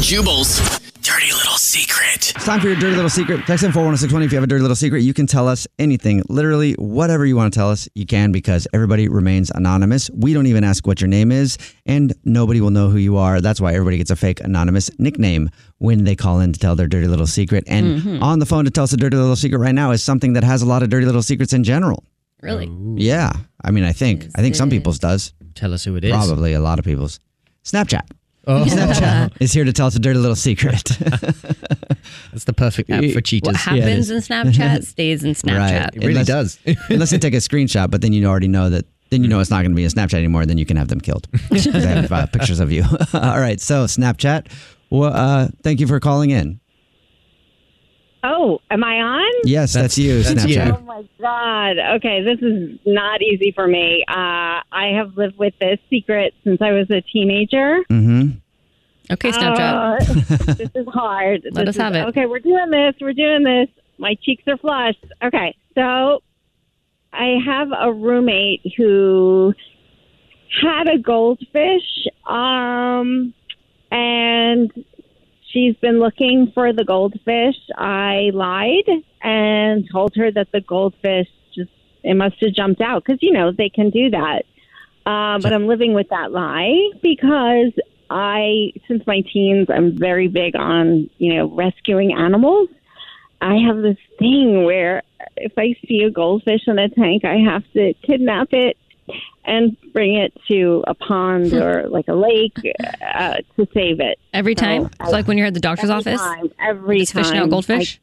Jubal's dirty little secret. It's time for your dirty little secret. Text in 41620 if you have a dirty little secret. You can tell us anything, literally whatever you want to tell us. You can because everybody remains anonymous. We don't even ask what your name is, and nobody will know who you are. That's why everybody gets a fake anonymous nickname when they call in to tell their dirty little secret. And Mhm. on the phone to tell us a dirty little secret right now is something that has a lot of dirty little secrets in general. Really? Yeah. I mean, I think I think some people's does. Tell us who it is. Probably a lot of people's. Snapchat. Oh. Snapchat is here to tell us a dirty little secret. That's the perfect app for cheaters. What happens in Snapchat stays in Snapchat. Right. It really unless- does. unless they take a screenshot, but then you already know that. Then you know it's not going to be a Snapchat anymore. Then you can have them killed. they have uh, pictures of you. All right. So Snapchat. Well, uh, thank you for calling in. Oh, am I on? Yes, that's, you. Snapchat. Oh my God. Okay, this is not easy for me. Uh, I have lived with this secret since I was a teenager. Mm-hmm. Okay, Uh, this is hard. Let This us have it. Okay, we're doing this. We're doing this. My cheeks are flushed. Okay, so I have a roommate who had a goldfish, um, and she's been looking for the goldfish. I lied and told her that the goldfish just it must have jumped out because you know they can do that. Uh, but I'm living with that lie because I, since my teens, I'm very big on you know rescuing animals. I have this thing where if I see a goldfish in a tank, I have to kidnap it and bring it to a pond or like a lake uh, to save it. Every So time? I- It's like when you're at the doctor's every office? Time, every Just time. fishing out goldfish?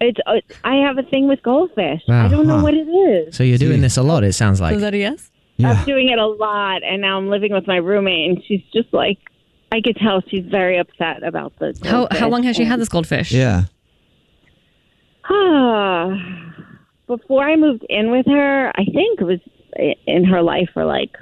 I, it's uh, I have a thing with goldfish. Wow, I don't know huh. what it is. So you're doing this a lot, it sounds like. Is that a yes? I'm doing it a lot, and now I'm living with my roommate, and she's just like, I could tell she's very upset about the. How, how long has she had this goldfish? Yeah. Ah, before I moved in with her, I think it was in her life for like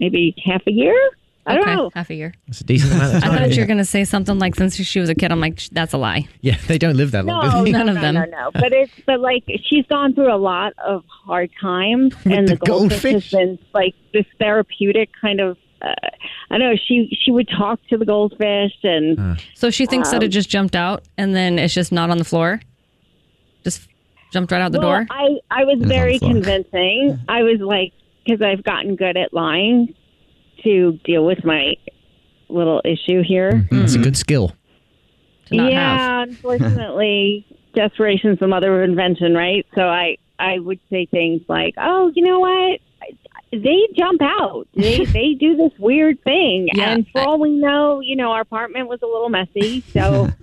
maybe half a year. I don't okay, know. half a year. It's a decent amount I of time. I thought you were going to say something like since she was a kid. I'm like, that's a lie. Yeah, they don't live that long. do No, they? no, None of them. No, no, But it's but like she's gone through a lot of hard times, With and the the, goldfish, goldfish? has been like this therapeutic kind of. Uh, I know she she would talk to the goldfish, and So she thinks that Um, it just jumped out and then it's just not on the floor? Just jumped right out the well, door? I I was on very convincing. I was like because I've gotten good at lying to deal with my little issue here. Mm-hmm. Mm-hmm. That's a good skill. To not yeah, have. unfortunately, desperation's the mother of invention, right? So I I would say things like, "Oh, you know what? They jump out. They they do this weird thing, Yeah, and for I- all we know, you know, our apartment was a little messy, so."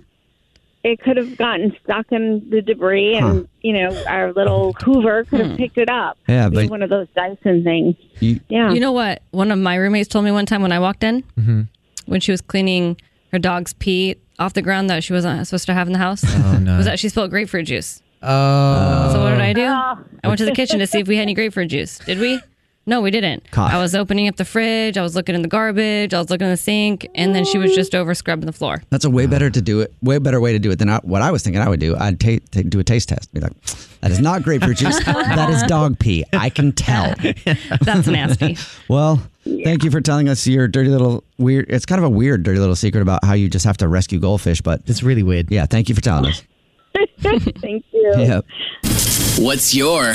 It could have gotten stuck in the debris, and you know our little Hoover could have picked it up. Yeah, It was but one of those Dyson things. you, Yeah, You know what? One of my roommates told me one time when I walked in, Mm-hmm. when she was cleaning her dog's pee off the ground that she wasn't supposed to have in the house, Oh, no. was that she spilled grapefruit juice. Oh. So what did I do? Oh. I went to the kitchen to see if we had any grapefruit juice. Did we? No, we didn't. God. I was opening up the fridge. I was looking in the garbage. I was looking in the sink, and then she was just over scrubbing the floor. That's a way better to do it. Way better way to do it than I, what I was thinking I would do. I'd ta- ta- do a taste test. Be like, that is not grapefruit juice. that is dog pee. I can tell. That's nasty. Well, thank you for telling us your dirty little weird. It's kind of a weird dirty little secret about how you just have to rescue goldfish, but It's really weird. yeah, thank you for telling us. Thank you. Yeah. What's your